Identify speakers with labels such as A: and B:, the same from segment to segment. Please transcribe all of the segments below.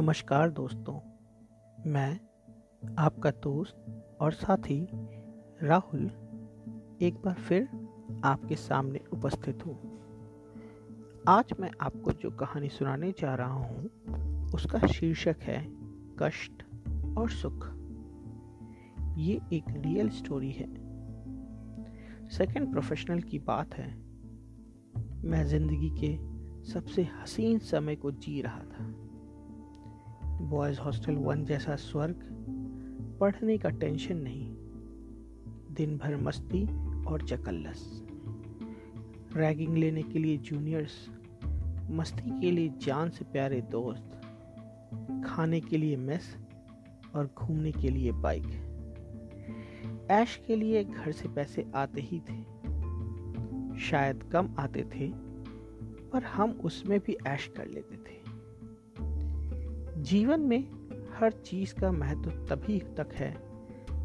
A: नमस्कार दोस्तों, मैं आपका दोस्त और साथी राहुल एक बार फिर आपके सामने उपस्थित हूँ। आज मैं आपको जो कहानी सुनाने जा रहा हूँ, उसका शीर्षक है कष्ट और सुख। ये एक रियल स्टोरी है। सेकंड प्रोफेशनल की बात है। मैं ज़िंदगी के सबसे हसीन समय को जी रहा था। बॉयज़ हॉस्टल वन जैसा स्वर्ग, पढ़ने का टेंशन नहीं। दिन भर मस्ती और चकल्लस। रैगिंग लेने के लिए जूनियर्स, मस्ती के लिए जान से प्यारे दोस्त, खाने के लिए मेस और घूमने के लिए बाइक। ऐश के लिए घर से पैसे आते ही थे। शायद कम आते थे, पर हम उसमें भी ऐश कर लेते थे। जीवन में हर चीज़ का महत्व तभी तक है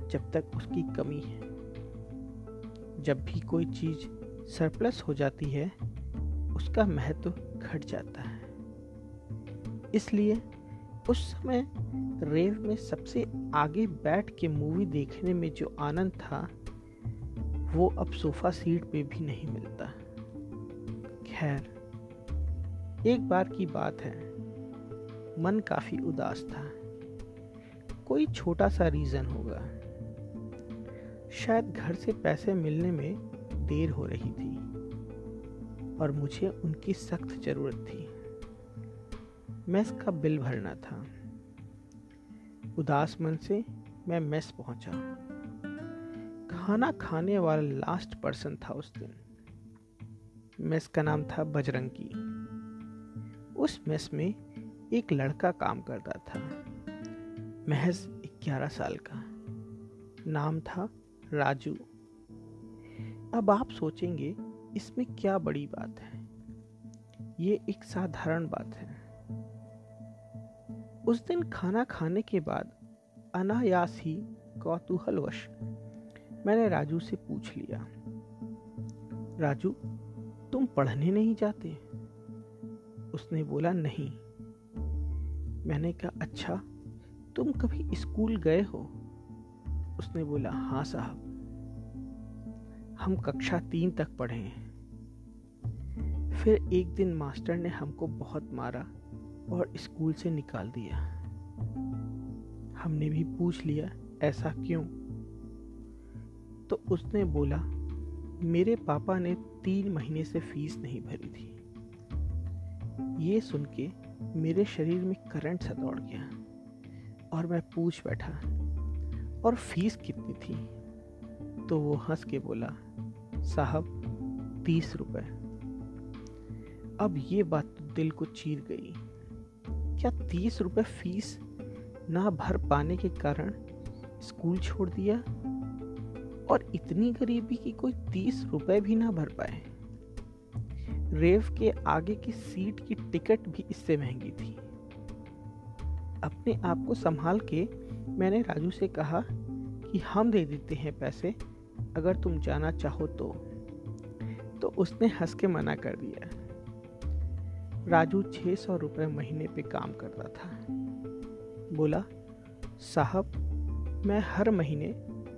A: जब तक उसकी कमी है। जब भी कोई चीज़ सरप्लस हो जाती है, उसका महत्व घट जाता है। इसलिए उस समय रेव में सबसे आगे बैठ के मूवी देखने में जो आनंद था, वो अब सोफा सीट पे भी नहीं मिलता। खैर, एक बार की बात है। मन काफ़ी उदास था। कोई छोटा सा रीजन होगा। शायद घर से पैसे मिलने में देर हो रही थी, और मुझे उनकी सख्त ज़रूरत थी। मेस का बिल भरना था। उदास मन से मैं मेस पहुँचा। खाना खाने वाला लास्ट पर्सन था उस दिन। मेस का नाम था बजरंगी। उस मेस में एक लड़का काम करता था। महज ग्यारह साल का। नाम था राजू। अब आप सोचेंगे, इसमें क्या बड़ी बात है? ये एक साधारण बात है। उस दिन खाना खाने के बाद अनायास ही कौतूहलवश मैंने राजू से पूछ लिया, राजू, तुम पढ़ने नहीं जाते? उसने बोला, नहीं। मैंने कहा अच्छा तुम कभी स्कूल गए हो? उसने बोला हाँ साहब, हम कक्षा तीन तक पढ़े हैं। फिर एक दिन मास्टर ने हमको बहुत मारा और स्कूल से निकाल दिया। हमने भी पूछ लिया, ऐसा क्यों? तो उसने बोला, मेरे पापा ने तीन महीने से फ़ीस नहीं भरी थी। ये सुन के मेरे शरीर में करंट सा दौड़ गया और मैं पूछ बैठा, और फ़ीस कितनी थी? तो वो हंस के बोला, साहब, तीस रुपए. अब ये बात तो दिल को चीर गई। क्या तीस रुपए फ़ीस ना भर पाने के कारण स्कूल छोड़ दिया? और इतनी गरीबी की कोई तीस रुपए भी ना भर पाए? रेव के आगे की सीट की टिकट भी इससे महँगी थी। अपने आप को संभाल के मैंने राजू से कहा कि हम दे देते हैं पैसे, अगर तुम जाना चाहो तो। तो उसने हंस के मना कर दिया। राजू छह सौ रुपये महीने पे काम करता था। बोला, साहब, मैं हर महीने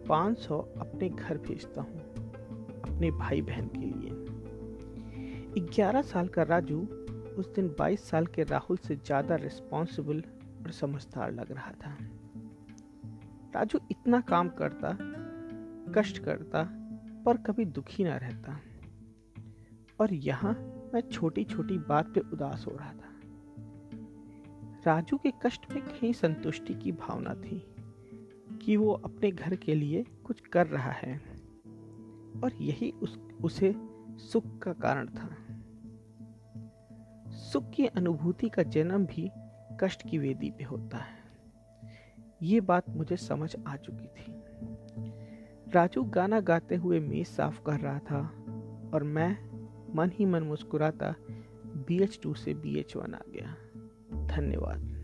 A: पाँच सौ अपने घर भेजता हूँ, अपने भाई बहन के लिए। ग्यारह साल का राजू उस दिन बाईस साल के राहुल से ज़्यादा रिस्पॉन्सिबल और समझदार लग रहा था। राजू इतना काम करता, कष्ट करता, पर कभी दुखी ना रहता। और यहाँ मैं छोटी छोटी बात पे उदास हो रहा था। राजू के कष्ट में कहीं संतुष्टि की भावना थी कि वो अपने घर के लिए कुछ कर रहा है। और यही उस, उसे सुख का कारण था। सुख की अनुभूति का जन्म भी कष्ट की वेदी पे होता है। ये बात मुझे समझ आ चुकी थी। राजू गाना गाते हुए मेज साफ़ कर रहा था और मैं मन ही मन मुस्कुराता बी एच टू से बी एच वन आ गया। धन्यवाद।